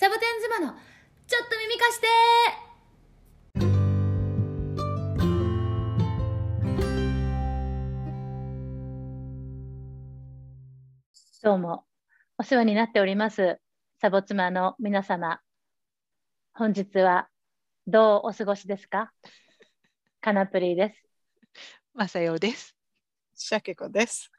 サボテン妻のちょっと耳貸してどうもお世話になっておりますサボ妻の皆様本日はどうお過ごしですか？カナプリですまさよです。シャケ子です。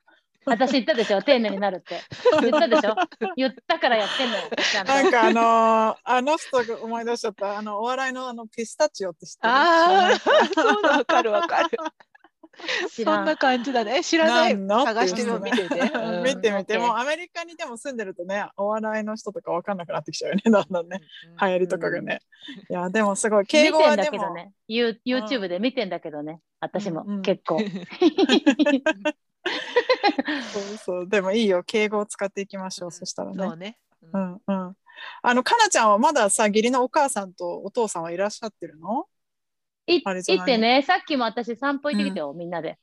私言ったでしょ？丁寧になるって。言ったでしょ？言ったからやってんのよ。なんかあのーあの人が思い出しちゃった。あのお笑いのあのピスタチオって知ってる？ああ、そうだ、わかるわかる。そんな感じだね。知らない。探してみ見てて。うん見てみて、うんもうアメリカにでも住んでるとねお笑いの人とかわかんなくなってきちゃうよねだんだんね。流行りとかがね、いやでもすごい敬見てんだ語はでも、けどね You- YouTube で見てんだけどね私もうん。うん結構、そうそう。でもいいよ。敬語を使っていきましょう、そしたらね。そうね。ううんんうん。あのかなちゃんはまださ義理のお母さんとお父さんはいらっしゃってるの？い行ってね。さっきも私散歩行ってきたよ、みんなで。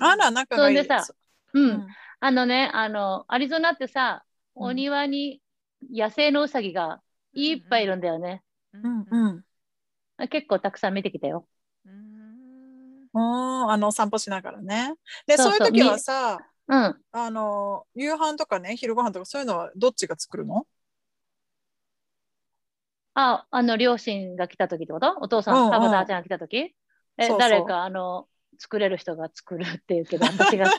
あら仲がいい。そんでさうん、うん。あのねあのアリゾナってさうん。お庭に野生のウサギがいっぱいいるんだよね、うんうん。結構たくさん見てきたよあのお散歩しながらね。でそういう時はさうん。あの夕飯とかね昼ご飯とかそういうのはどっちが作るの？ああの両親が来た時ってこと？お父さん、うんうん。パパとあーちゃんが来た時？えそうそう。誰かあの作れる人が作るっていうけど 私が。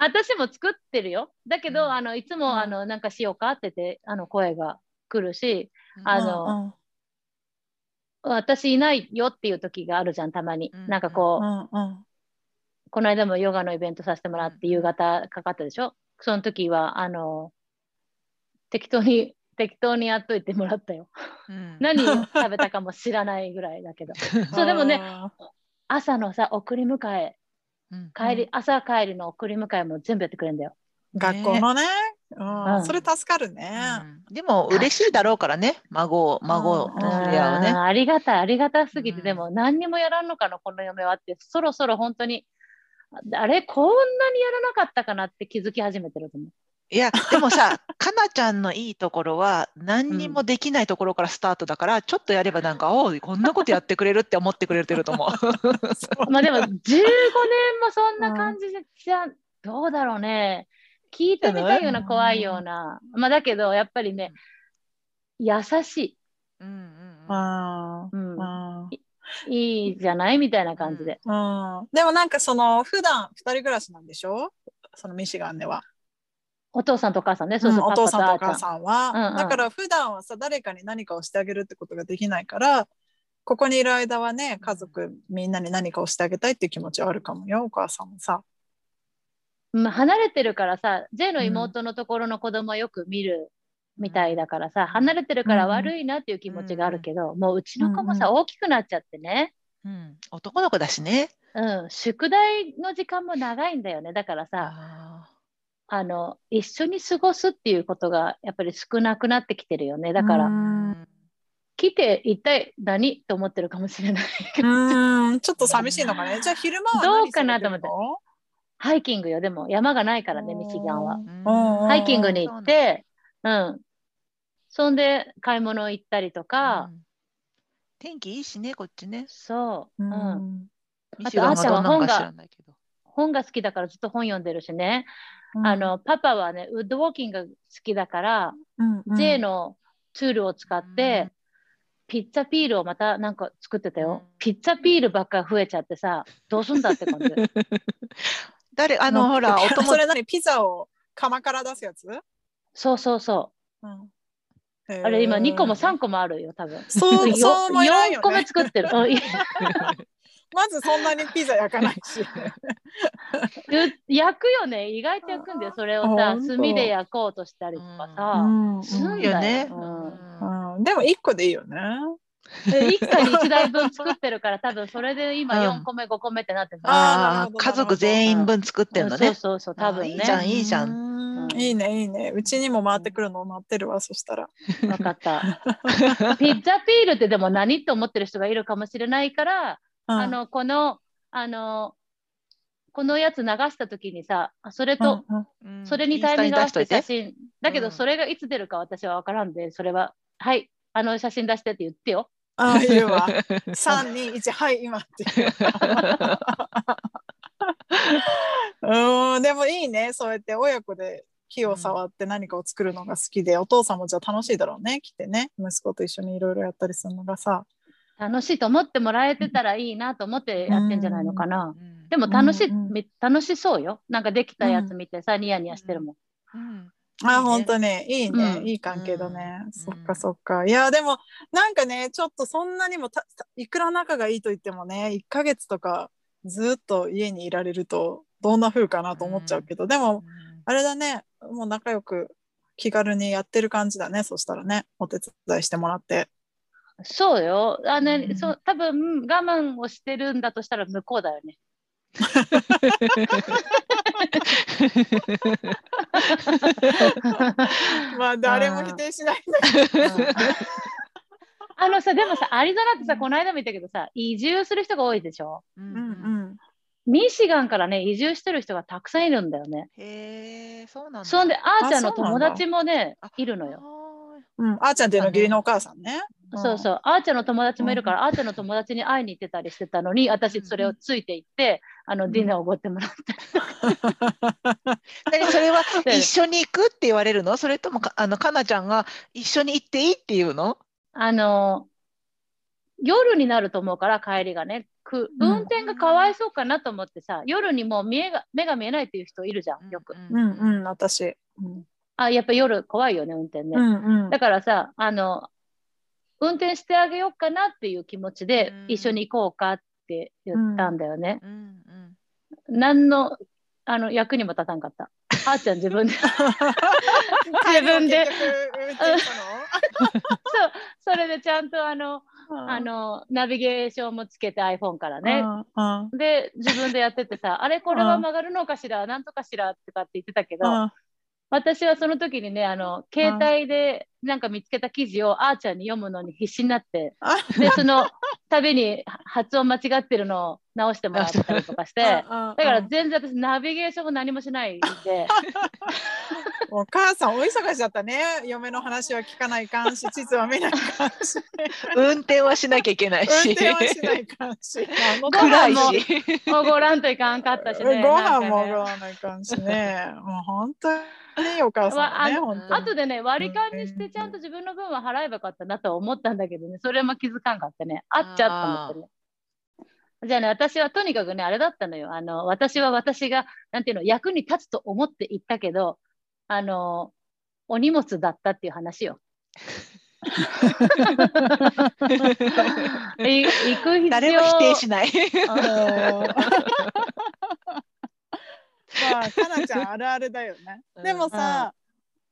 私も作ってるよ。だけど、うん。あのいつも、うん。あのなんかしようかっててあの声が来るしあの私いないよっていう時があるじゃんたまに、うんなんかこう、うんうん。この間もヨガのイベントさせてもらってうん夕方かかったでしょ？その時はあの適当に適当にやっといてもらったよ。うん。何食べたかも知らないぐらいだけど。そうでもねあ朝のさ送り迎えうん帰り、うん朝帰りの送り迎えも全部やってくれるんだよ。ー学校のね、うん。うん。それ助かるね。うん。でも嬉しいだろうからね、孫、孫うんと触れ合うね。ありがたいありがたすぎて、うん。でも何にもやらんのかなこの嫁はってそろそろ本当にあれこんなにやらなかったかなって気づき始めてると思う。いや、でもさ、かなちゃんのいいところは、何にもできないところからスタートだから、ちょっとやればなんか、おう、こんなことやってくれるって思ってくれてると思う。まあでも15年もそんな感じじゃ、どうだろうね。聞いてみたいようなうん怖いような。まあだけどやっぱりね、優しうんうんうん。うん。い。いいじゃないみたいな感じで。うん。でもなんかその普段二人暮らしなんでしょ？そのミシガンでは。お父さんとお母さんね、そうそう、うんお父さんとお母さんは、うんうん。だから普段はさ誰かに何かをしてあげるってことができないからここにいる間はね家族みんなに何かをしてあげたいっていう気持ちはあるかもよお母さんもさ。まあ離れてるからさ、J の妹のところの子供はよく見るみたいだからさ、離れてるから悪いなっていう気持ちがあるけど、もううちの子もさ、うん大きくなっちゃってね。うん男の子だしね。うん、宿題の時間も長いんだよね。だからさ、ああの、一緒に過ごすっていうことがやっぱり少なくなってきてるよね。だから、来て一体何と思ってるかもしれない。うんちょっと寂しいのかね。じゃあ昼間はどうかなとハイキングよ。でも山がないからね、ミシガンは。ハイキングに行って、うん。そんで買い物行ったりとか、うん天気いいしね、こっちね。そう、ううん。んミシガンがどんなんか知らないけど。本が好きだからずっと本読んでるしね。うんあの、パパはね、ウッドウォーキングが好きだから、うんうん J のツールを使って、ピッツァピールをまたなんか作ってたよ。うんピッツァピールばっか増えちゃってさ、どうすんだって感じ。誰、あの、ほら、お友それ何ピザを窯から出すやつ、そうそうそうん、う。あれ今2個も3個個もあるよ、多分。そう よそうもいらんよ4個目ね作ってる。まずそんなにピザ焼かないし焼くよね。意外と焼くんだよ。それをさ、炭で焼こうとしたりとかさ。うんすんよね。うんうんでも1個でいいよねで一家に1台分作ってるから、多分それで今うん。4個目、5個目ってなってる。あーなるああ家族全員分作ってんのね。そうそうそう、多分ね。あいいじゃんいいじゃん。うん。いいねいいね。うちにも回ってくるのを待ってるわそしたら。分かった。ピッツァピールってでも何って思ってる人がいるかもしれないから、あのこのあのこのやつ流した時にさ、あそれと、うんうん。うんそれにタイミング合わせて写真、だけうんどそれがいつ出るか私は分からんで、それは、はい、あの写真出してって言ってよ。ああ、言うわ。といて3、2、1、はい、今っていう。うん、でもいいね。そうやって親子で火を触って何かを作るのが好きで、お父さんもじゃあ楽しいだろうね、来てね。息子と一緒にいろいろやったりするのがさ。楽しいと思ってもらえてたらいいなと思ってやってんじゃないのかな。うんでも楽しい、うんうんみ楽しそうよ。なんかできたやつ見てさ、ニヤニヤしてるもん。うんあ、本当にいいね、うんいい関係だね。うんそっかそっか。いや、でもなんかね、ちょっとそんなにもたたいくら仲がいいと言ってもね、1ヶ月とかずっと家にいられるとどんな風かなと思っちゃうけど、でもあれだね、もう仲良く気軽にやってる感じだね、そしたらね、お手伝いしてもらって。そうよ。あの、うんそう多分我慢をしてるんだとしたら向こうだよね。まあ誰も否定しないんだけど。あのさ、でもさ、アリゾナってさ、この間も言ったけどさ、移住する人が多いでしょ？ううんんミシガンからね、移住してる人がたくさんいるんだよね。へえ、そうなんだ。そんで、あーちゃんの友達もねあ、いるのよ。うん。うん、あーちゃんっていうのは義理のお母さんね。そうそう、あーちゃんの友達もいるから、あーちゃんの友達に会いに行ってたりしてたのに、私それをついて行って、あの、ディナーをおごってもらった。何それは で一緒に行くって言われるの？それともかあのかなちゃんが一緒に行っていいっていうの？あの、夜になると思うから、帰りがね。くうん。運転がかわいそうかなと思ってさ、夜にもう見えが目が見えないっていう人いるじゃん、よく。うんうん、私。うん。あ、やっぱ夜怖いよね、運転ね。うんうん。だからさ、あの、運転してあげようかなっていう気持ちでうん。一緒に行こうかって言ったんだよね。うん。うん。何のあの役にも立たんかった。あーちゃん自分で。そう、帰りは分で結局運転したそれでちゃんとあの、のあの、ナビゲーションもつけて iPhone からね。で、自分でやっててさ、あれこれは曲がるのかしら、なんとかしら？とかって言ってたけど、うん。私はその時にね、あの、携帯でなんか見つけた記事をあーちゃんに読むのに必死になって、あで、その度に発音間違ってるのを直してもらったりとかして、だだから全然私ナビゲーションも何もしないんで、お母さんお忙しだったね。嫁の話は聞かないかんし地図は見ないかんし。運転はしなきゃいけない運し転はしないかんし。暗いご飯もし。おごらんといかんかったしね。ご飯もおごらないかんしね。もう本当にいいお母さんだねわあ後でね、割り勘にしてちゃんと自分の分は払えばよかったなとは思ったんだけどね、それも気づかんかったね。あっちゃと思ってね。じゃあね、私はとにかくね、あれだったのよ。あの、私は私が、なんていうの、役に立つと思って行ったけど、あの、お荷物だったっていう話よ。い行く必要誰も否定しない。まあかなちゃんあるあるだよねうんでもさ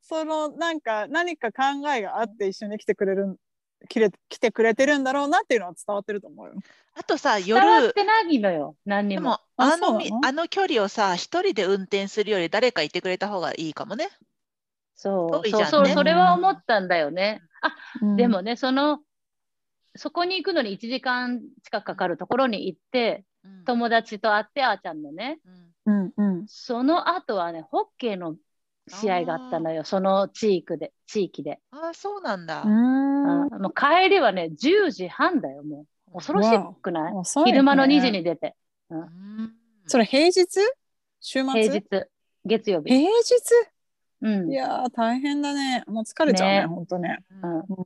そのなんか何か考えがあって一緒に来てくれる来れ来てくれてるんだろうなっていうのは伝わってると思うよ。あとさ伝わっ夜てないのよ、何にも。でもああのあの距離をさ一人で運転するより誰かいてくれた方がいいかもね。そう、ね。そうそう、それは思ったんだよね。あ、でうん。もね、その、そこに行くのに1時間近くかかるところに行って、うん。友達と会って、あーちゃんのね、うん。うんうん。その後はね、ホッケーの試合があったのよ、その地域で。地域で。ああそうなんだ。あもう帰りはね、10時半だよ、もう。恐ろしくない、ね。昼間の2時に出て、うん。それ平日？週末？平日、月曜日。平日？うん。いやー大変だね。もう疲れちゃうねね。本当ね。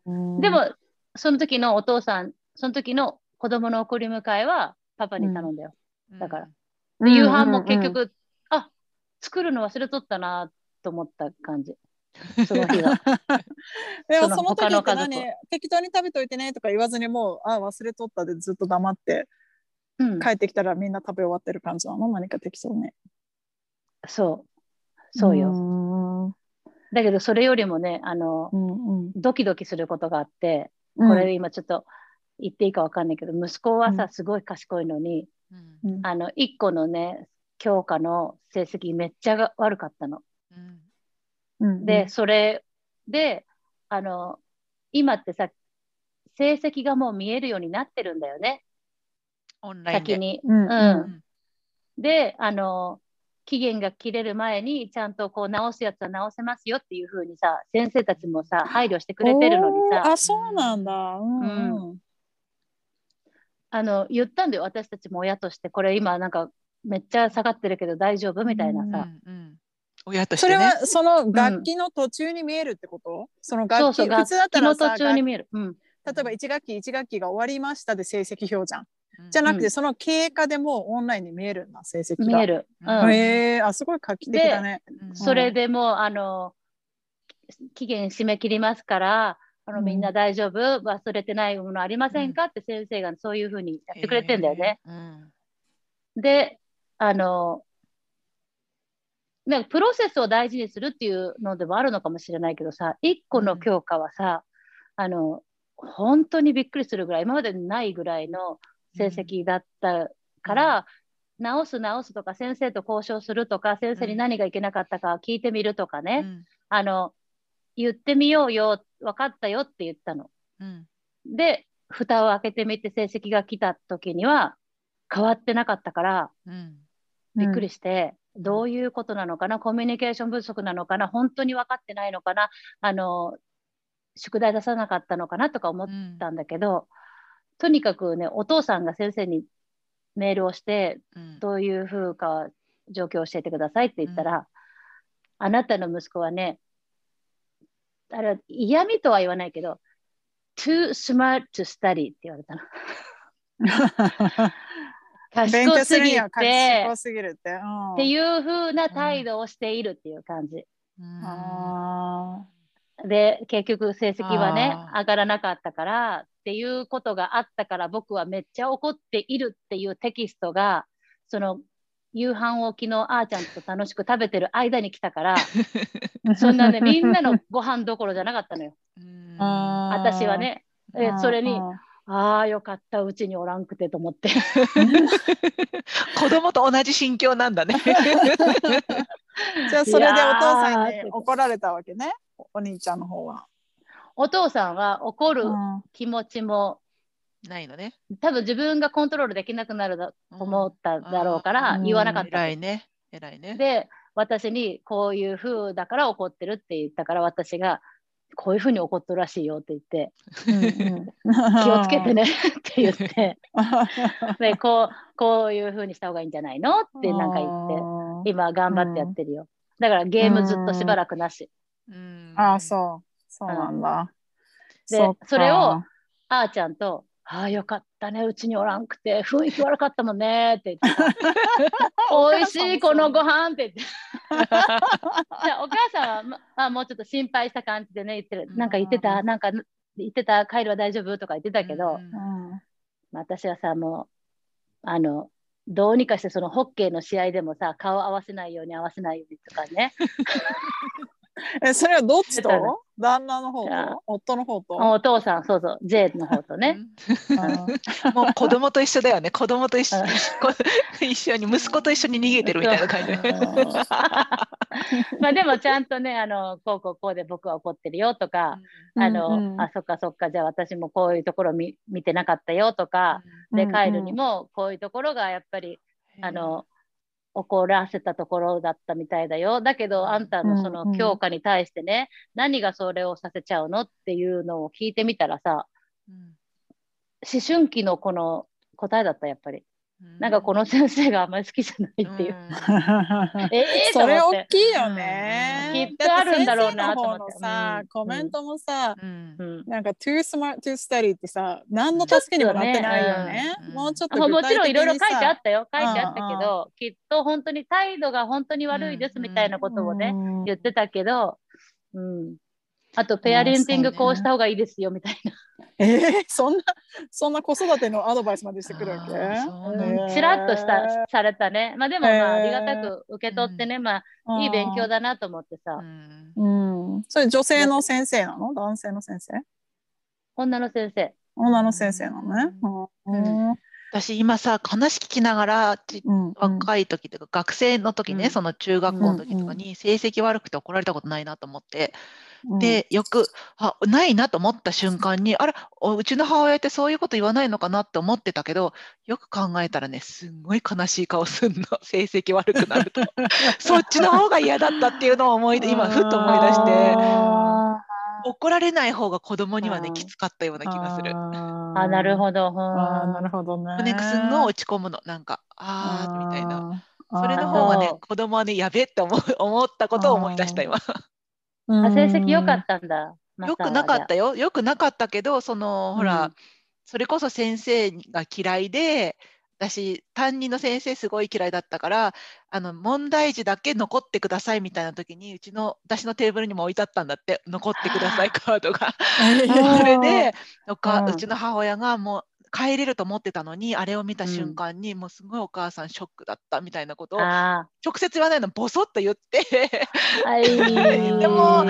うん。うん。でも、その時のお父さん、その時の子供の送り迎えはパパに頼んだよ。だから。で夕飯も結局、あ作るの忘れとったなと思った感じ。その日は。でもその時って何？適当に食べといてねとか言わずにもうあ忘れとったでずっと黙ってうん、帰ってきたらみんな食べ終わってる感じなの？何か適当ね。そう。そうよ。よだけど、それよりもね、あのう、んうん。ドキドキすることがあって、うん。これ今ちょっと言っていいかわかんないけど、息子はさ、うん。すごい賢いのに、うん。うん。あの、一個のね、教科の成績めっちゃが悪かったの。うん。うん。で、それで、あの、今ってさ、成績がもう見えるようになってるんだよね、オンラインで。先に。うん。で、あの、期限が切れる前にちゃんとこう直すやつは直せますよっていうふうにさ、先生たちもさ、配慮してくれてるのにさ、あ、そうなんだ。うんうん。あの、言ったんだよ、私たちも親として、これ今なんかめっちゃ下がってるけど大丈夫みたいなさ。うんうん親としてね。それはその楽器の途中に見えるってこと、そのそう楽器そう、普通だったらさ途中に見える。うん。例えば1学期1学期が終わりましたで成績表じゃん。うんじゃなくて、うんその経過でもうオンラインに見えるんだ成績が。見える。ううんえあすごい画期的だね。うんそれでもう、あの、期限締め切りますから、あのうんみんな大丈夫、忘れてないものありませんか？って先生がそういうふうにやってくれてんだよね。。へーうんで、あの、なんかプロセスを大事にするっていうのでもあるのかもしれないけどさ、一個の教科はさ、あの、本当にびっくりするぐらい、今までにないぐらいの成績だったから、直す直すとか、先生と交渉するとか、先生に何がいけなかったか聞いてみるとかね、うん。あの、言ってみようよ、分かったよって言ったの。うん。で、蓋を開けてみて成績が来た時には変わってなかったから、うん。びっくりして、どういうことなのかな、コミュニケーション不足なのかな、本当に分かってないのかな、あの、宿題出さなかったのかな？とか思ったんだけど、とにかくね、お父さんが先生にメールをして、うん。どういうふうか状況を教えてくださいって言ったら、あなたの息子はね、あれは嫌味とは言わないけど、too smart to study って言われたの。勉強賢す賢すぎるって。うんっていう風な態度をしているっていう感じ。で、結局成績はね上がらなかったからっていうことがあったから僕はめっちゃ怒っているっていうテキストが、その夕飯を昨日あーちゃんと楽しく食べてる間に来たから、ー そんなね、みんなのご飯どころじゃなかったのよ。私はね。えそれに、あああ、よかった、うちにおらんくてと思って。子供と同じ心境なんだね。ー じゃあそれでお父さんに怒られたわけね。お兄ちゃんの方は。お父さんは怒るうん気持ちも、ないのね。多分自分がコントロールできなくなるだと思っただろうからうん言わなかったの。偉いね。偉いね。で、私にこういう風だから怒ってるって言ったから私がこういう風に怒ってるらしいよって言って気をつけてね って言って でこうこういう風にした方がいいんじゃないのってなんか言って今頑張ってやってるよ。だからゲームずっとしばらくなし。うんああ、そう。そうなんだ。でそれをあーちゃんと、ああ、よかったね、うちにおらんくて、雰囲気悪かったもんねって言ってた。美味しい、このご飯って言って。じゃあお母さんは、まあ、もうちょっと心配した感じでね、言ってる。なんか言ってうた、なんか言ってた、カイルは大丈夫？とか言ってたけど、うん。うん私はさ、もう、あの、どうにかしてそのホッケーの試合でもさ、顔合わせないように合わせないようにとかね。え、それはどっちと？旦那の方と？夫の方と？お父さん、そうそう、J の方とね。うん。もう子供と一緒だよね。子供と一緒一緒に息子と一緒に逃げてるみたいな感じ。まあでもちゃんとね、あの、こうこうこうで僕は怒ってるよとか、あの、うんうん。あ、そっかそっか、じゃあ私もこういうところ見見てなかったよとか、で、うん。カイルにもこういうところがやっぱり、あの、怒らせたところだったみたいだよ。だけど、あんたのそうんうんの強化に対してね、何がそれをさせちゃうのっていうのを聞いてみたらさ、うん思春期のこの答えだった、やっぱり。うんなんかこの先生があんまり好きじゃないっていう。ええそれ大きいよね。きっとあるんだろうなと思ってさうんコメントもさ、なんか too smart to study ってさ、何の助けにもなってないよね。もうちょっとあもちろんいろいろ書いてあさったよ。書いてあったけど、きっと本当に態度が本当に悪いですみたいなことをね、うん言ってたけど、うん。あと、ペアレンティングこうした方がいいですよみたいな。えー、そんな、そんな子育てのアドバイスまでしてくるわけ？あーそうなんだ。えー。ちらっとした、されたね。まあでもまあ、ありがたく受け取ってね、まあ、いい勉強だなと思ってさ。う、ん。うん。それ女性の先生なの？男性の先生？女の先生。女の先生なのね。うん。私今さ話聞きながらちうん。若い時とか学生の時ね、うん。その中学校の時とかに成績悪くて怒られたことないなと思ってで、よく、あ、ないなと思った瞬間に、あら、おうちの母親ってそういうこと言わないのかなって思ってたけど、よく考えたらね、すんごい悲しい顔すんの、成績悪くなると。そっちの方が嫌だったっていうのを思い出、今、ふっと思い出して、あ怒られない方が子供にはね、うんきつかったような気がする。ーあ、なるほど。うんあーなるほどね。ね、すんごい落ち込むの、なんか、あーみたいな。それの方がね子供はね、やべって思う思ったことを思い出した、今。うんあ成績良かったんだ。よくなかったよ。よくなかったけど、その、ほら、それこそ先生が嫌いで、私、担任の先生すごい嫌いだったから、あの、問題児だけ残ってくださいみたいな時に、うちの、私のテーブルにも置いてあったんだって、残ってくださいカードが。ーそれで、うちの母親がもう帰れると思ってたのに、あれを見たうん。瞬間に、もうすごいお母さんショックだったみたいなことを、あ直接言わないの、ボソッと言って、でも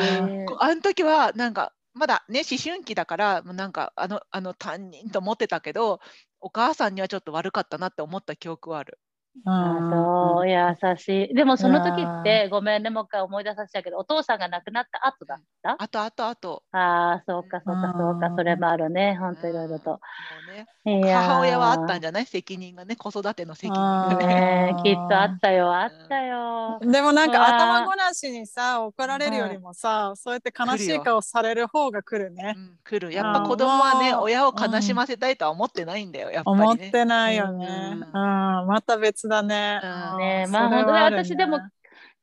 あの時はなんかまだね思春期だからもうなんかあのあの担任と思ってたけどお母さんにはちょっと悪かったなって思った記憶はある。あそう優しい。でもその時って、ごめんね、もう一回思い出させちゃうけど、お父さんが亡くなった後だった？あとあとあと。ああ、そうか、そうか、そうか、うんそれもあるね、ほんといろいろと。ねいやー。母親はあったんじゃない？責任がね子育ての責任がね。きっとあったよ、あったよ。でもなんか頭ごなしにさ怒られるよりもさ、そうやって悲しい顔される方が来るね。う。ん、来る。やっぱ子供はねうん。親を悲しませたいとは思ってないんだよやっぱりね。思ってないよね。ううん。ん、また別だね。ねえまあ本当に私でも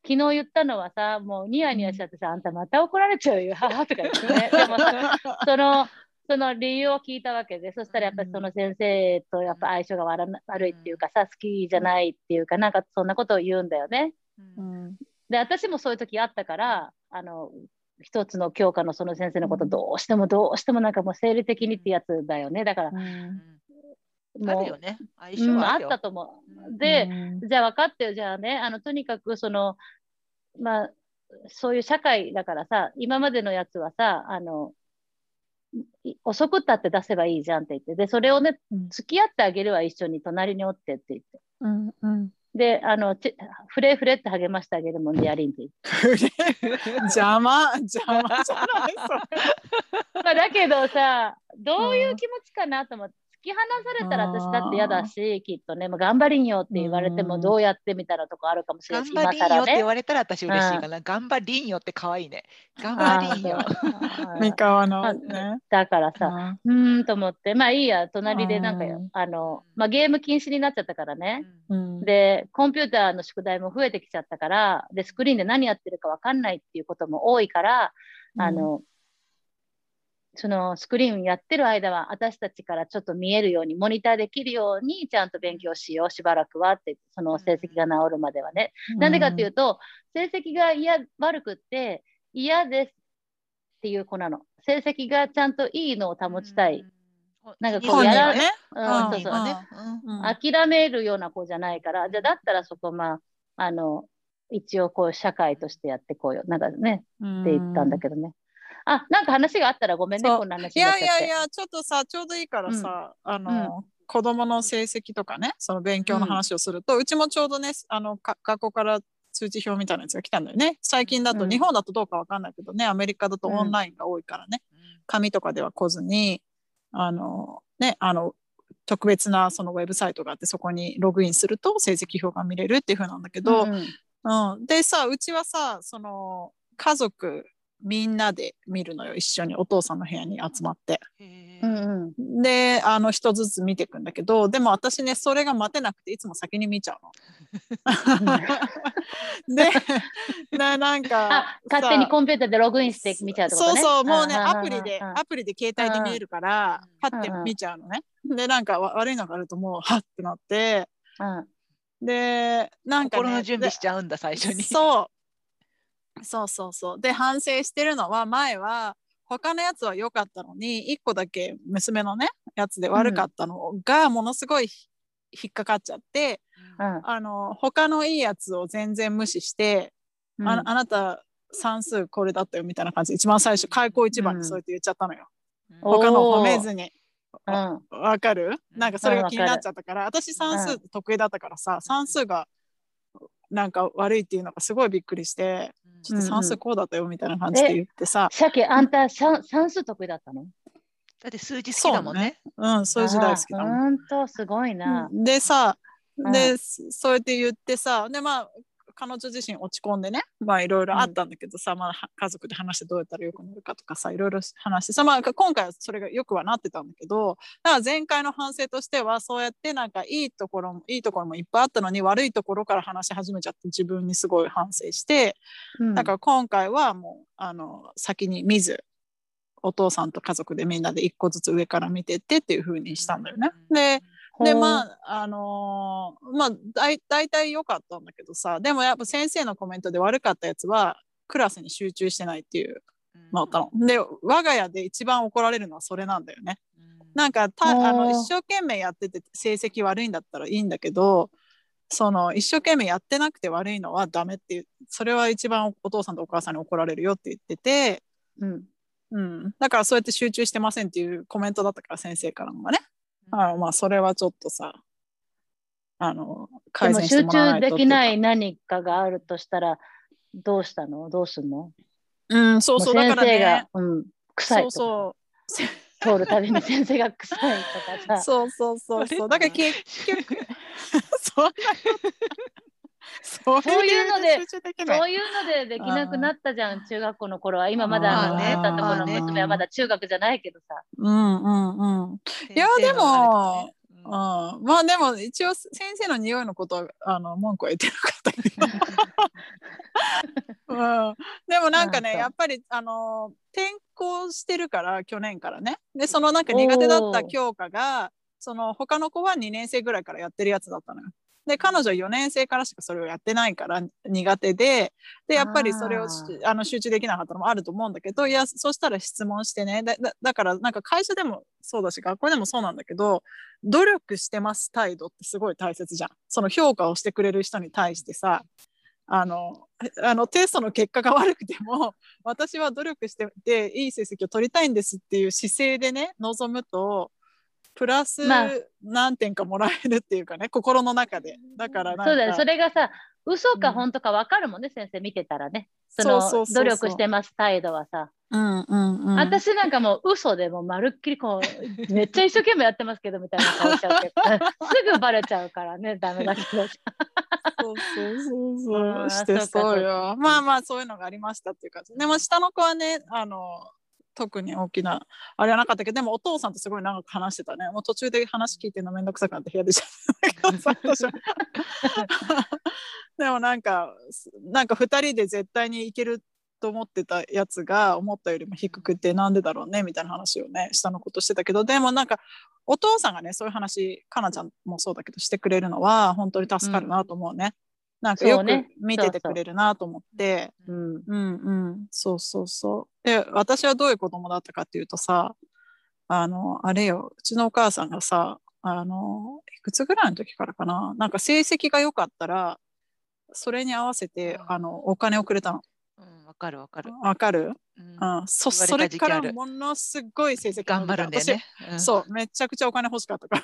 昨日言ったのはさ、もうニヤニヤしちゃってさ、あんたまた怒られちゃうよ、とか言ってね。でもさ、その、その理由を聞いたわけで、そしたらやっぱりその先生とやっぱ相性が悪いっていうかさ、好きじゃないっていうか、なんかそんなことを言うんだよね。うんで、私もそういう時あったから、あの、一つの教科のその先生のことどうしてもどうしてもなんかもう生理的にってやつだよね。だから、あるよね相うん、あっ性はあるよ。たと思うんう。で、うんじゃあ分かってよ、じゃあね、あの、とにかくその、まあ、そういう社会だからさ、今までのやつはさ、あの、い遅くったって出せばいいじゃんって言って、で、それをね、うん付き合ってあげるわ、一緒に隣におってって言って。うんうんで、あの、ちフレフレって励ましてあげるもんでやりんって言って。邪魔邪魔じゃないそれ。まあ、だけどさ、どういう気持ちかなと思って、突き放されたら私だって嫌だし、きっとね、もう頑張りんよって言われても、うんどうやってみたいなとこあるかもしれないし、頑張りんよ。って言われたら私嬉しいかな。頑張りんよって可愛いね。頑張りんよ三河のあね。だからさ、うーんと思って、まあいいや、隣でなんかうん、あの、まあゲーム禁止になっちゃったからね。うんで、コンピューターの宿題も増えてきちゃったから、で、スクリーンで何やってるかわかんないっていうことも多いから、あの、そのスクリーンやってる間は私たちからちょっと見えるように、モニターできるようにちゃんと勉強しよう、しばらくはって、その成績が治るまではね。なんでかっていうと、成績が嫌、悪くって嫌ですっていう子なの。成績がちゃんといいのを保ちたい。なんかこうやらね。うん、うんそうそう。はね。うん諦めるような子じゃないから、じゃあだったらそこ、まあ、あの、一応こう社会としてやってこうよ。なんかね、って言ったんだけどね。あ、なんか話があったらごめんね、こんな話い。やいやいや、ちょっとさ、ちょうどいいからさ、あの、子供の成績とかね、その勉強の話をすると、うちもちょうどね、あの、か学校から通知表みたいなやつが来たんだよね。最近だと、うん。日本だとどうかわかんないけどね、アメリカだとオンラインが多いからね、紙とかでは来ずに、あの、ね、あの、特別なそのウェブサイトがあって、そこにログインすると成績表が見れるっていう風なんだけど、うんうん。うん、でさうちはさその家族みんなで見るのよ。一緒にお父さんの部屋に集まって。うんうん。であの一つずつ見ていくんだけどでも私ねそれが待てなくていつも先に見ちゃうの。でななんかあ、勝手にンコンピューターでログインして見ちゃうとね。そうそうもうねアプリでアプリで携帯で見えるからうんパッて見ちゃうのね。でなんかわ悪いのがあるともうハッてなって。うん。でなんか、ね、心の準備しちゃうんだ最初に。そうそうそうそう。で反省してるのは前は他のやつは良かったのに1個だけ娘のねやつで悪かったのがものすごい引っかかっちゃって、うん。あの他のいいやつを全然無視して、うん。ああなた算数これだったよみたいな感じ。で一番最初開口一番にそうやって言っちゃったのよ、うん。お他の褒めずに。うんわかる？うん。なんかそれが気になっちゃったから、私算う数得意だったからさ算数がなんか悪いっていうのがすごいびっくりして、ちょっと算うんうん。数こうだったよみたいな感じで言ってさ、鮭、あんた算算数得意だったの？だって数字好きだもんね。うん、そういう時代好きだもん。ほんと、すごいな。でさ、うん。で、そうやって言ってさ、で、まあ、彼女自身落ち込んでね、まあいろいろあったんだけどさ、まあは家族で話してどうやったらよくなるかとかさ、いろいろ話してさ、まあ今回はそれがよくはなってたんだけど、だから前回の反省としては、そうやってなんかいいところも、いいところもいっぱいあったのに、悪いところから話し始めちゃって自分にすごい反省して、うん。だから今回はもう、あの、先に見ず、お父さんと家族でみんなで一個ずつ上から見てってっていう風にしたんだよね。で、う。まああのーまあ大体良かったんだけどさでもやっぱ先生のコメントで悪かったやつはクラスに集中してないっていう。のだったの。で我が家で一番怒られるのはそれなんだよね。なんかたあの一生懸命やってて成績悪いんだったらいいんだけどその一生懸命やってなくて悪いのはダメっていう。それは一番お父さんとお母さんに怒られるよって言ってて、うん。うん、だからそうやって集中してませんっていうコメントだったから先生からのがね。あのまあそれはちょっとさあの改善して集中もらわないとできない何かがあるとしたら、どうしたの？どうすんの？うんそうそうもだから先生がね、うん、臭いそうとか。そう通るたびに先生が臭いとかさ。そうそうそうそう。だから結局 そんなそ うそういうのでそういうのでできなくなったじゃん、中学校の頃は。今まだあのまあねたのところの娘はまだ中学じゃないけどさ。うんうんうん。いやでも、うん、まあでも一応先生の匂いのことはあの文句は言ってなかったけど、うん、でもなんかねやっぱりあの転校してるから去年からね。でそのなんか苦手だった教科がその他の子は2年生ぐらいからやってるやつだったのよ。で彼女4年生からしかそれをやってないから苦手ででやっぱりそれをしあの集中できなかったのもあると思うんだけどいやそしたら質問してね。だだだからなんか会社でもそうだし学校でもそうなんだけど努力してます態度ってすごい大切じゃん。その評価をしてくれる人に対してさあのあのテストの結果が悪くても 私は努力してていい成績を取りたいんですっていう姿勢でね臨むとプラスまあ。何点かもらえるっていうかね心の中で。だからなんか。そうだよ、それがさ、嘘かうん。本当か分かるもんね、先生見てたらね。その努力してます態度はさ。うんうんうん。私なんかもう嘘でもうまるっきりこう、めっちゃ一生懸命やってますけどみたいな顔しちゃうけど、すぐバレちゃうからね、ダメだけどさ。そうそうそう。そうしてそうよ。まあまあそういうのがありましたっていう感じ。でも下の子はねあの特に大きなあれはなかったけどでもお父さんとすごい長く話してたねもう途中で話聞いてるのめんどくさくなって部屋出ちゃったけどさ 私はでもなんかなんか2人で絶対にいけると思ってたやつが思ったよりも低くてなんでだろうねみたいな話をね下のことしてたけどでもなんかお父さんがねそういう話かなちゃんもそうだけどしてくれるのは本当に助かるなと思うね。なんかよくそうね見ててくれるなと思って。うん。うんうん、そうそうそう。で、私はどういう子供だったかっていうとさ、あの、あれよ、うちのお母さんがさ、あの、いくつぐらいの時からかな、なんか成績が良かったら、それに合わせて、うんあの、お金をくれたの。うん、わかるわかる。わかる？うんうん。そ、それからものすごい成績頑張るんだよね。私そう、めちゃくちゃお金欲しかったから。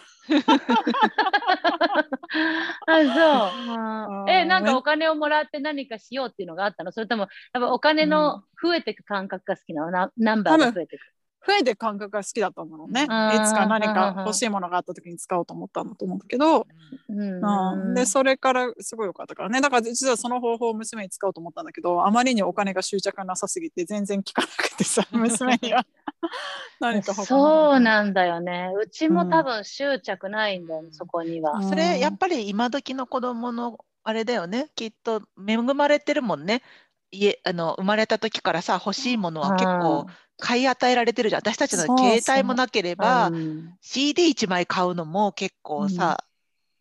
あ、そう。うんえ、なんかお金をもらって何かしようっていうのがあったの？それとも、やっぱお金の増えていく感覚が好きなの？なナンバーが増えていく。増えて感覚が好きだったんだろうね。いつか何か欲しいものがあった時に使おうと思ったんだと思うんだけど、うん。うん、でそれからすごい良かったからね。だから実はその方法を娘に使おうと思ったんだけどあまりにお金が執着がなさすぎて全然効かなくてさ 娘には。何かそうなんだよね。うちも多分執着ないんだよね、うん。そこには。うんそれやっぱり今時の子供のあれだよね。きっと恵まれてるもんね。家あの生まれた時からさ欲しいものは結構買い与えられてるじゃん。私たちの携帯もなければう。ん CD1 枚買うのも結構さ、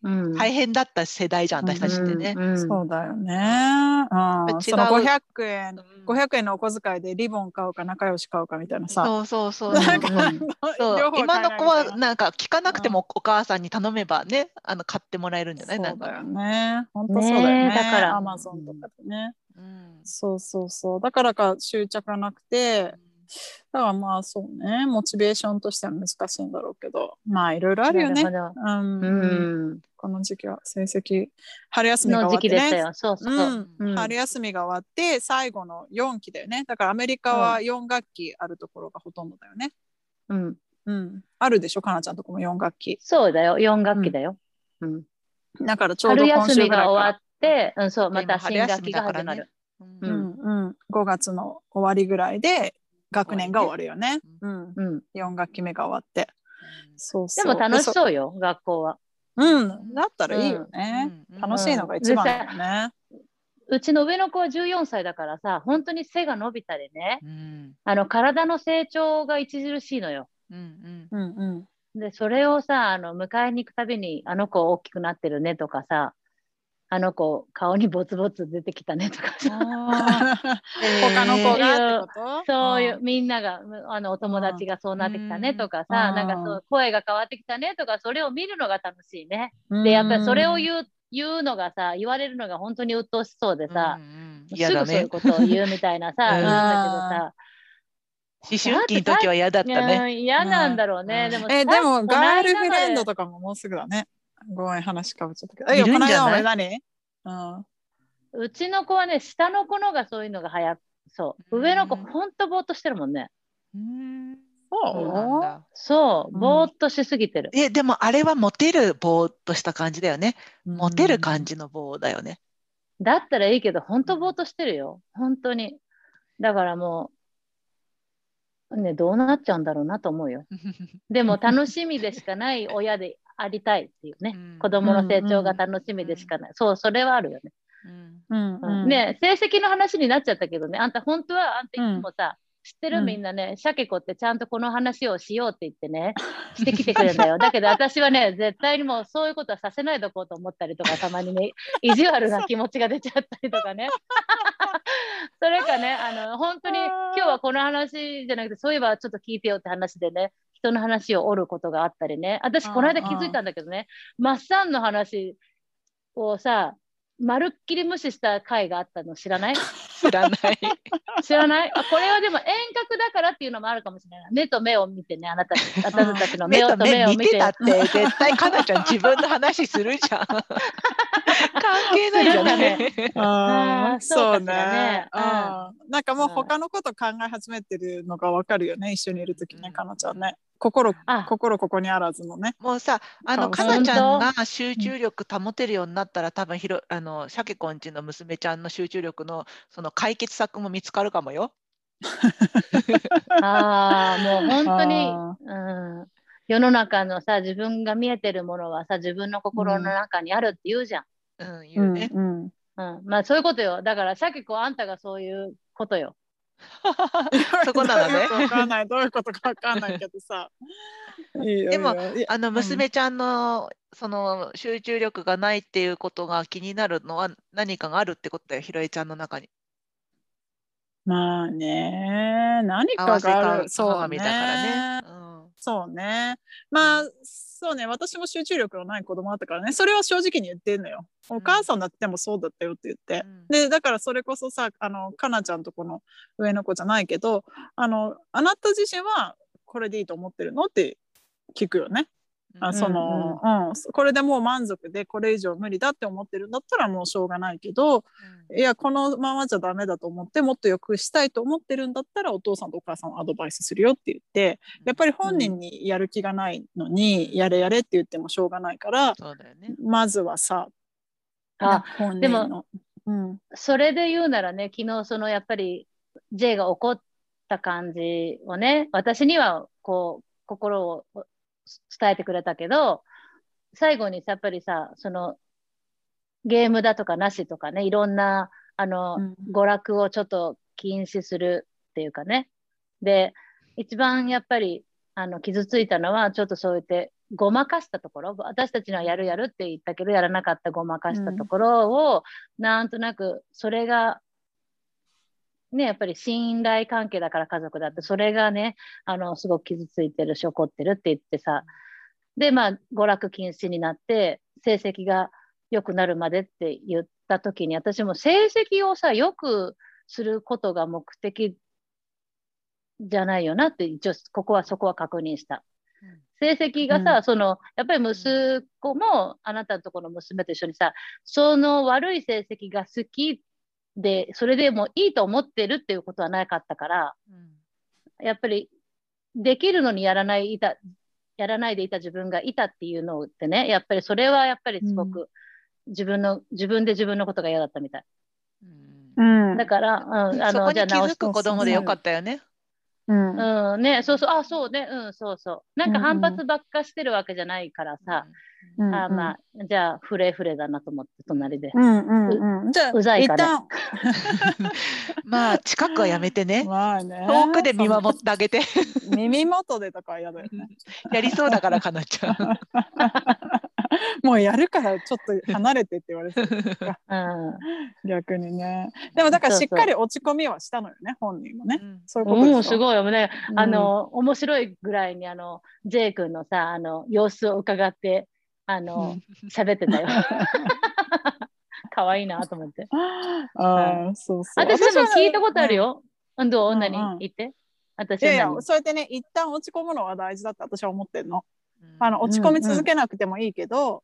うん。大変だった世代じゃん私たちってね。うんうんそうだよね、う。ん、その500円うん500円のお小遣いでリボン買うか仲良し買うかみたいなさ。そうそうそう。なんか、うん。そう。今の子はなんか聞かなくてもお母さんに頼めばねあの買ってもらえるんじゃない？そなんかうだよね。本当そうだよね。ねえだから。アマゾンとかでね、うん。そうそうそう。だからか執着がなくてだからまあそうね、モチベーションとしては難しいんだろうけど、まあいろいろあるよね。うんうん。この時期は成績、春休みがの終わってね。春休みが終わって最後の4期だよね。だからアメリカは4学期あるところがほとんどだよね。うん。うん。あるでしょ、かなちゃんとこも4学期。そうだよ。4学期だよ。うん。だからちょうど春休みが終わって、うん、そう、ま今た新学期が始まる。うんうん、5月の終わりぐらいで学年が終わるよね。うん、うん。4学期目が終わって。そうでそう。も楽しう。そうよ、学校は。うん、だったらいいよね。うん。楽しいのが一番だよね。うちの上の子は14歳だからさ、本当に背が伸びたりね、うん。あの体の成長が著しいのよ。うん。うん。うん。で、それをさ、あの迎えに行くたびに、あの子大きくなってるねとかさ、あの子顔にボツボツ出てきたねとかさ、他の子がってこと？そういう、みんなが、むあのお友達がそうなってきたねとかさ、うんなんかそう声が変わってきたねとか、それを見るのが楽しいね。うんで、やっぱりそれを言う言うのがさ、言われるのが本当に鬱陶しそうでさ、うんうんす嫌だねぐそういう。ことを言うみたいなさ、うん言うんだけどさ、思春期の時は嫌だったね。うん嫌なんだろうね。うんでもえ、でもさガールフレンドことかももうすぐだね。ごめん、話かぶっちゃったけど。え、いるんじゃない？うん。うちの子はね、下の子のがそういうのが早く、そう。うん上の子、ほんとぼーっとしてるもんね。うんそそうなんだそう、うんぼーっとしすぎてる。え、でもあれはモテるぼーっとした感じだよね。うモテる感じの棒だよね。だったらいいけど、ほんとぼーっとしてるよ。本当に。だからもう、ね、どうなっちゃうんだろうなと思うよ。でも楽しみでしかない親でありたいっていうね。うん子供の成長が楽しみでしかない。そう、それはあるよね。うんうんうん。ね成績の話になっちゃったけどね、あんた本当は、あんたいつもさ、知ってるうんみんなね、シャケ子ってちゃんとこの話をしようって言ってね、してきてくれるんだよ。だけど私はね、絶対にもうそういうことはさせないでおこうと思ったりとか、たまにね、意地悪な気持ちが出ちゃったりとかね。それかね、あの、本当に今日はこの話じゃなくて、そういえばちょっと聞いてよって話でね、人の話を折ることがあったりね。私、この間気づいたんだけどね、マッサンの話をさ、まるっきり無視した回があったの知らない？知らない。知らない？あこれはでも遠隔だからっていうのもあるかもしれない。目と目を見てね、あなたあなたたちの目目とと目を見て。目見てたって絶対かなちゃん自分の話するじゃん。関係ないじゃない。あーあーそうね。なんかもうう。ん他のこと考え始めてるのがわかるよね、一緒にいるときね、うん。かなちゃんね。心、あ。心ここにあらずのね。もうさ、あの、かなちゃんが集中力保てるようになったら、多分ひろ、あの、シャケコンチの娘ちゃんの集中力の、その解決策も見つかるかもよ。ああ、もう本当にあ、うん、世の中のさ、自分が見えてるものはさ、自分の心の中にあるって言うじゃん。うん、言うね。うんうん、まあそういうことよ。だから、シャケ子、あんたがそういうことよ。そこなのねどういうことわかんない、どういうことかわかんないけどさ。いいよでもあの娘ちゃんのその集中力がないっていうことが気になるのは何かがあるってことだよ、ひろえちゃんの中に。まあね、何合かがある。そう鏡だからね。ね。うんそうね。まあ、そうね。私も集中力のない子供だったからね。それは正直に言ってんのよ。お母さんだってもそうだったよって言って。うんで、だからそれこそさ、あの、かなちゃんとこの上の子じゃないけど、あの、あなた自身はこれでいいと思ってるの？って聞くよね。あその、うん、これでもう満足でこれ以上無理だって思ってるんだったらもうしょうがないけど、いや、このままじゃダメだと思って、もっと良くしたいと思ってるんだったら、お父さんとお母さんをアドバイスするよって言って、やっぱり本人にやる気がないのに、やれやれって言ってもしょうがないから、そうだよね。まずはさ、あ本でも人の。うん、それで言うならね、昨日そのやっぱり J が怒った感じをね、私にはこう心を伝えてくれたけど、最後にさやっぱりさ、そのゲームだとかなしとかね、いろんなあの、うん娯楽をちょっと禁止するっていうかね。で、一番やっぱりあの傷ついたのは、ちょっとそう言ってごまかしたところ、私たちのはやるやるって言ったけど、やらなかったごまかしたところを、なんとなくそれが、ね、やっぱり信頼関係だから家族だって、それがね、あの、すごく傷ついてるし、怒ってるって言ってさ、で、まあ、娯楽禁止になって、成績が良くなるまでって言った時に、私も成績をさ、良くすることが目的じゃないよなって一応ここはそこは確認した。うん。成績がさ、うそのやっぱり息子もあなたのところの娘と一緒にさその悪い成績が好きでそれでもういいと思ってるっていうことはなかったからうん。やっぱりできるのにやらないいたやらないでいた自分がいたっていうのってねやっぱりそれはやっぱりすごく自分の、自分で自分のことが嫌だったみたい。うん。うん。だから、うん、あのそこに気じゃあ直しづく子供でよかったよね。うん。うん。ね、そうそう、あ、そうね、うん、そうそう。なんか反発ばっかしてるわけじゃないからさ、うんあまあ、じゃあ、フレフレだなと思って、隣で。うんうんうん。じゃあうざいから。まあ近くはやめてね。まあね。遠くで見守ってあげて。耳元でとかは嫌だよね。やりそうだからかなちゃん。もうやるからちょっと離れてって言われてるうん。逆にね。でもだからしっかり落ち込みはしたのよね本人もね。うん。そういうことでしょ。うん、すごい。よね。うん。あの、面白いぐらいに、あの、J 君のさ、あの、様子を伺って、あの、喋ってたよ。可愛いなと思って。ああそうそう。私でもはね聞いたことあるよ。うん、どううん何うん。言って。私いやいや何そうやってね一旦落ち込むのは大事だって私は思ってるの。うん。あの落ち込み続けなくてもいいけど、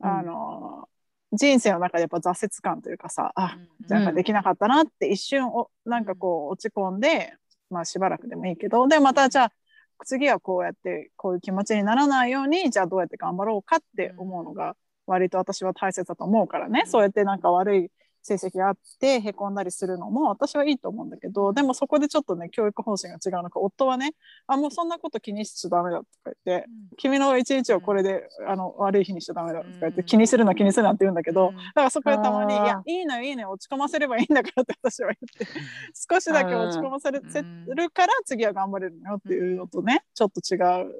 あの人生の中でやっぱ挫折感というかさあうん。なんかできなかったなって一瞬おなんかこう落ち込んで、まあしばらくでもいいけどでまたじゃあ次はこうやってこういう気持ちにならないようにじゃあどうやって頑張ろうかって思うのが割と私は大切だと思うからね、うん。そうやってなんか悪い成績があってへこんだりするのも私はいいと思うんだけどでもそこでちょっとね教育方針が違うのか夫はねあもうそんなこと気にしちゃダメだとか言って君の一日をこれで、あの悪い日にしちゃダメだとか言って、うん。気にするな気にするなって言うんだけど、うん。だからそこでたまに「あーいやいいのよいいのよ落ち込ませればいいんだから」って私は言って 少しだけ落ち込ませるから次は頑張れるのよっていうのとねちょっと違う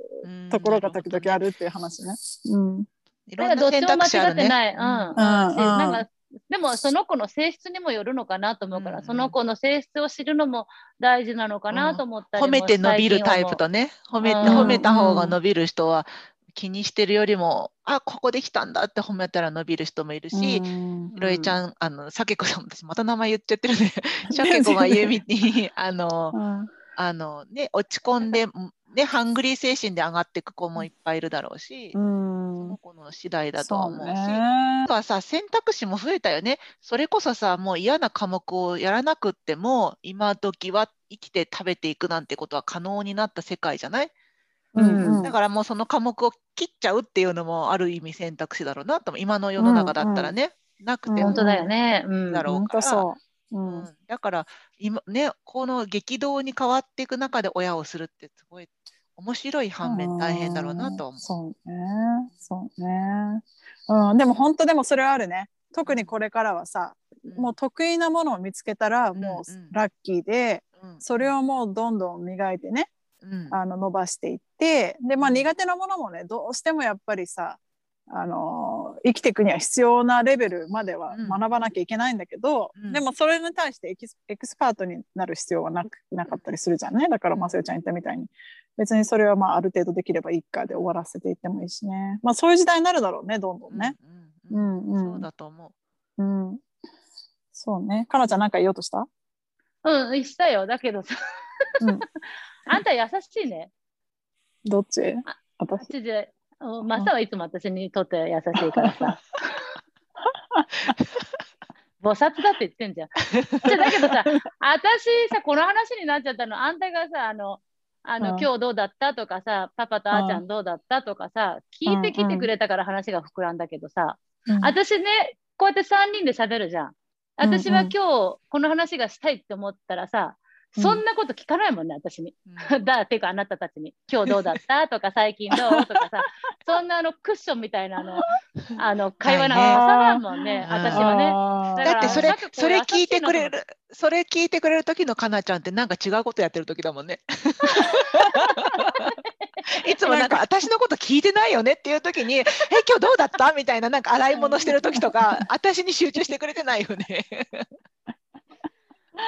ところが時々あるっていう話ね。うん。いろなんかどっちんな選も間違択肢あるね。ってない。うん。うん。うん。うん。なんかでもその子の性質にもよるのかなと思うから、うんその子の性質を知るのも大事なのかなと思ったりも褒めて伸びるタイプ最とね、褒め褒めた方が伸びる人は気にしてるよりも、あここできたんだって褒めたら伸びる人もいるし、うんひろえちゃん、あの、さけこさん、私また名前言っちゃってる。ね。しゃけこが言うみに、あの、うん。あのね、落ち込んで、ね、ハングリー精神で上がっていく子もいっぱいいるだろうし、うそんの子の次第だとは思うし。そうねあとはさ、選択肢も増えたよね。それこそさ、もう嫌な科目をやらなくっても、今時は生きて食べていくなんてことは可能になった世界じゃない？うんだからもうその科目を切っちゃうっていうのもある意味選択肢だろうなと今の世の中だったらね、なくても本当だよね。うん。だろう本からう。うんうん。だから今ねこの激動に変わっていく中で親をするってすごい面白い反面大変だろうなと思う。そうね。そうね。うん、でも本当でもそれはあるね。特にこれからはさ、もう得意なものを見つけたらもうんうん。うラッキーで、うん、それをもうどんどん磨いてね、うん。あの伸ばしていって、でまあ苦手なものもね、どうしてもやっぱりさ、あの生きていくには必要なレベルまではうん。学ばなきゃいけないんだけど、うん。でもそれに対してエキスエキスパートになる必要はなくなかったりするじゃんね。だからまさよちゃん言ったみたいに。別にそれはまあある程度できればいいかで終わらせていってもいいしね。まあそういう時代になるだろうねどんどんね。ううんん。うんそうだと思う。ん、そうね。かなちゃんなんか言おうとした、うん、したよ。だけどさ、うん、あんた優しいね。どっち？あ私？マサはいつも私にとって優しいからさ。菩薩だって言ってんじゃん。じゃだけどさ、私さ、この話になっちゃったの、あんたがさ、あの、あの、うん。今日どうだったとかさ、パパとあーちゃんどうだったとかさ、聞いてきてくれたから話が膨らんだけどさ、うん。私ね、こうやって3人で喋るじゃん。私はうんうん。今日この話がしたいって思ったらさ、うんそんなこと聞かないもんね、私に。う。だっていうかあなたたちに今日どうだった？とか最近どう？とかさ そんなあのクッションみたいなあの あの会話なんかさだもんね、はいね私はね。だってそれそれ聞いてくれるそれ聞いてくれる時のかなちゃんってなんか違うことやってる時だもんね。いつもなんか私のこと聞いてないよねっていう時に「え今日どうだった?」みたいななんか洗い物してる時とか私に集中してくれてないよね。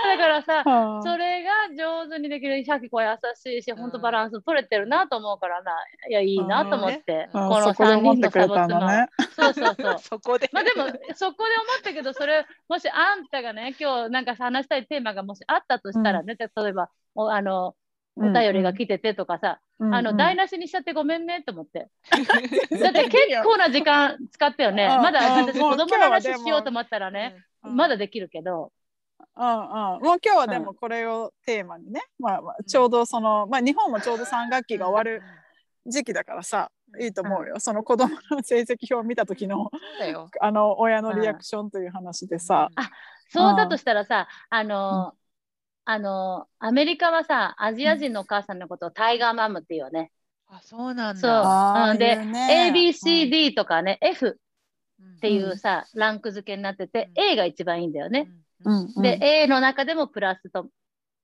だからさそれが上手にできるシャキ子は優しいし本当バランス取れてるなと思うからな。いやいいなと思って、うんこのあーそこで3思ってくれ人のサボツのたんだね。そうそうそう。そこで。まあでもそこで思ったけどそれもしあんたがね今日なんか話したいテーマがもしあったとしたらね、例えばおあのお便りが来ててとかさ、うんあの、うん台無しにしちゃってごめんねと思って。だって結構な時間使ったよね。うん。まだ子供の話しようと思ったらね、まだできるけど。うんうん、もう今日はでもこれをテーマにね、まあまあ、ちょうどその、まあ、日本もちょうど3学期が終わる時期だからさいいと思うよ、その子供の成績表を見た時の。あの親のリアクションという話でさ、そうだとしたらさ、あの、あの、アメリカはさ、アジア人のお母さんのことをタイガーマムっていうよね。あ、そうなんそう。だ。あーうんで、ね ABCD とかね、F っっていうさ、ランク付けになってて、うん。A が一番いいんだよね。うんうんで、A の中でもプラスと、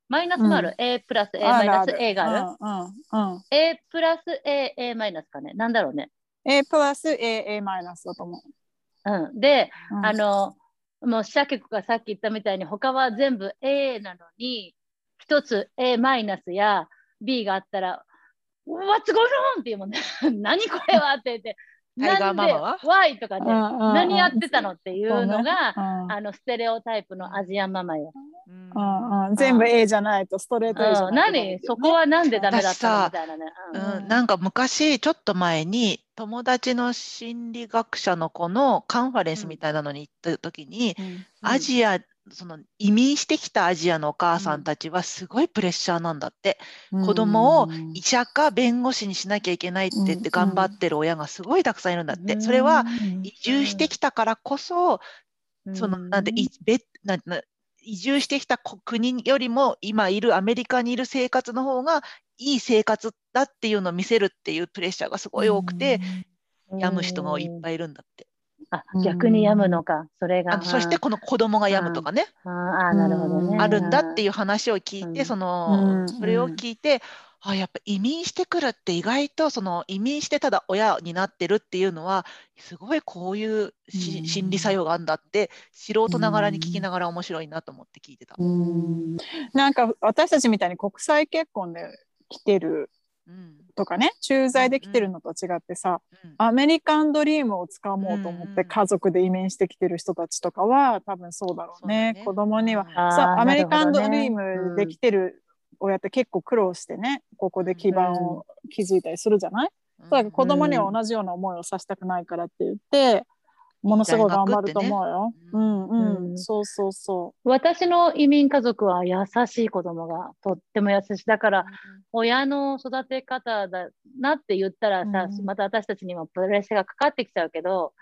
マイナスもある。う A プラス A マイナス A がある。うんうんうん、A プラス A、A マイナスかね。なんだろうね。A プラス A、A マイナスだと思うん。で、う。うんあの、もうシャケ子がさっき言ったみたいに、他は全部 A なのに、一つ A マイナスや B があったら、What's going on? って言うもんね。何これはって言って、タイガーママは？なんで ?Why? とかね、何何やってたのっていうのが、うん。あの、ステレオタイプのアジアンママよ。うん。うんうん、全部 A じゃないとストレート A じゃうん、ないと何？そこはなんでダメだったの？みたいなね。うんうん、なんか昔ちょっと前に友達の心理学者の子のカンファレンスみたいなのに行った時に、アジアその移民してきたアジアのお母さんたちはすごいプレッシャーなんだって、子供を医者か弁護士にしなきゃいけないって言って頑張ってる親がすごいたくさんいるんだって、それは移住してきたからこそ、そのなんでいべなんな移住してきた国よりも今いるアメリカにいる生活の方がいい生活だっていうのを見せるっていうプレッシャーがすごい多くて、病む人がいっぱいいるんだって。あ逆に病むのか、それが。あのそしてこの子供が病むとかね、ああ、なるほどね。あるんだっていう話を聞いて、うん。その、うん。それを聞いて、あやっぱ移民してくるって意外とその移民してただ親になってるっていうのはすごいこういうし、うん。心理作用があるんだって素人ながらに聞きながら面白いなと思って聞いてた。うん。なんか私たちみたいに国際結婚で来てるうんとかね駐在で来てるのと違ってさ、うん。アメリカンドリームをつかもうと思っうんうんて家族で移民してきてる人たちとかは多分そうだろうね。ね。子供には、そうアメリカンドリームで来てる親って結構苦労してね。ここで基盤を築いたりするじゃない、だから子供には同じような思いをさせたくないからって言ってものすごい頑張ると思うよ。ねうんうん、うんそうそうそ私の移民家族は優しい子供がとっても優しい。だから、親の育て方だなって言ったらさ、うんまた私たちにもプレッシャーがかかってきちゃうけど、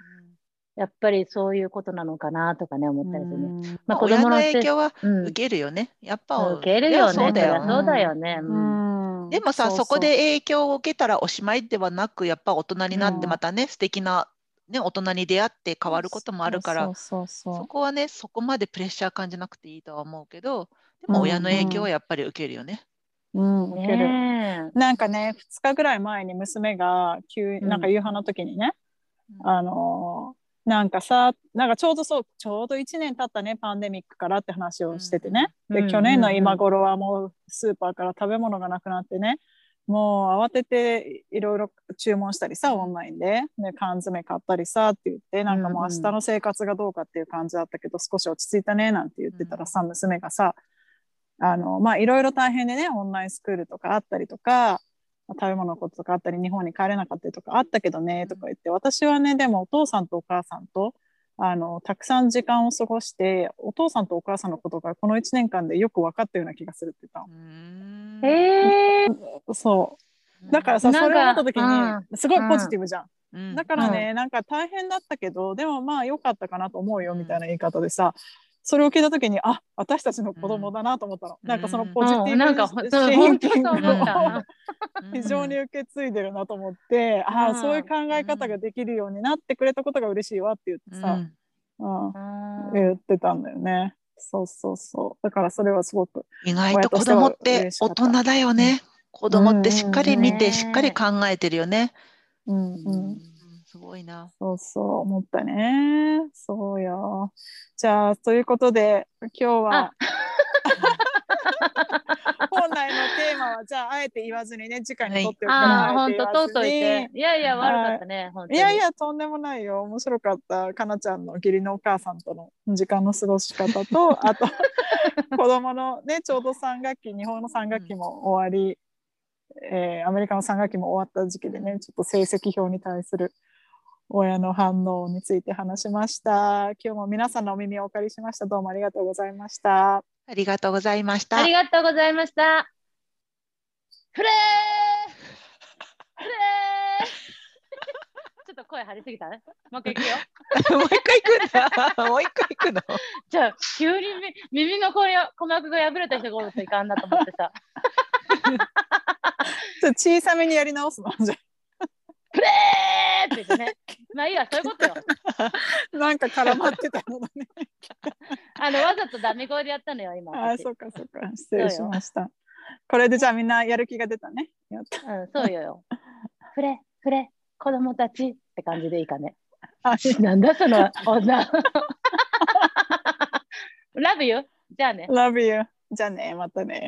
やっぱりそういうことなのかなとかね、思う。ったりするね。うんまあまあ、親のせ影響はうん受けるよね。やっぱ受けるよね。そうだよそうだよね。うんうんでもさそこで影響を受けたらおしまいではなくやっぱ大人になってうんまたね、素敵なね大人に出会って変わることもあるからそうそうそう。そこはねそこまでプレッシャー感じなくていいとは思うけどでも親の影響はやっぱり受けるよね。うん、受ける。ねえなんかね、2日ぐらい前に娘が急うん。なんか夕飯の時にね、うん。あのーなんかさ、なんかちょうどそう、ちょうど1年経ったね、パンデミックからって話をしててね。で、うんうん去年の今頃はもうスーパーから食べ物がなくなってね、もう慌てていろいろ注文したりさ、オンラインで、ね、缶詰買ったりさって言って、なんかもう明日の生活がどうかっていう感じだったけど、少し落ち着いたねなんて言ってたらさ、娘がさ、あの、まあ、いろいろ大変でね、オンラインスクールとかあったりとか、食べ物のこととかあったり、日本に帰れなかったりとかあったけどね、とか言って、私はね、でもお父さんとお母さんと、あの、たくさん時間を過ごして、お父さんとお母さんのことがこの1年間でよく分かったような気がするって言っうーん。えー。そう。だからさ、それを思った時うに、すごいポジティブじゃん。うん。だからね、なんか大変だったけど、でもまあ良かったかなと思うよみたいな言い方でさ、それを聞いた時に、あ、私たちの子供だなと思ったの。うんなんかそのポジティブうんなシンキングを非常に受け継いでるなと思って、ああ、うんそういう考え方ができるようになってくれたことが嬉しいわって言ってさ、うんうん言ってたんだよね。そうそうそう。だからそれはすごく。意外と子供って大人だよね。子供ってしっかり見て、うんしっかり考えてるよね。うんううんん。すごいな。そうそう思ったね。そうよ。じゃあということで今日は 本来のテーマはじゃああえて言わずにね次回に取っておくから、本当、とうといて。に。いやいや、悪かったね、本当に。いやいやとんでもないよ面白かったかなちゃんの義理のお母さんとの時間の過ごし方と あと子供のねちょうど3学期日本の3学期も終わり、えーアメリカの3学期も終わった時期でねちょっと成績表に対する親の反応について話しました今日も皆さんのお耳をお借りしましたどうもありがとうございましたありがとうございましたあり。がとうございました。フレーフレーちょっと声張りすぎたね。もう一回いくよ。もう一回行くんだ。もう一回行くの？じゃあ、急にみ耳の声鼓膜が破れた人がおるといかんなと思ってさ。ちょっと小さめにやり直すの？じ ゃフレーって言ってね。まあいいわ、そういうことよ。あなんか絡まってたのだね あの、わざとダメ声でやったのよ、今。あそっかそっか失礼しましたこれでじゃあみんなやる気が出たねやったうん、そうよよ。フレ、フレ、子供たちって感じでいいかね。あなんだその女。ラブよ。じゃあね。Love you じゃあねまたね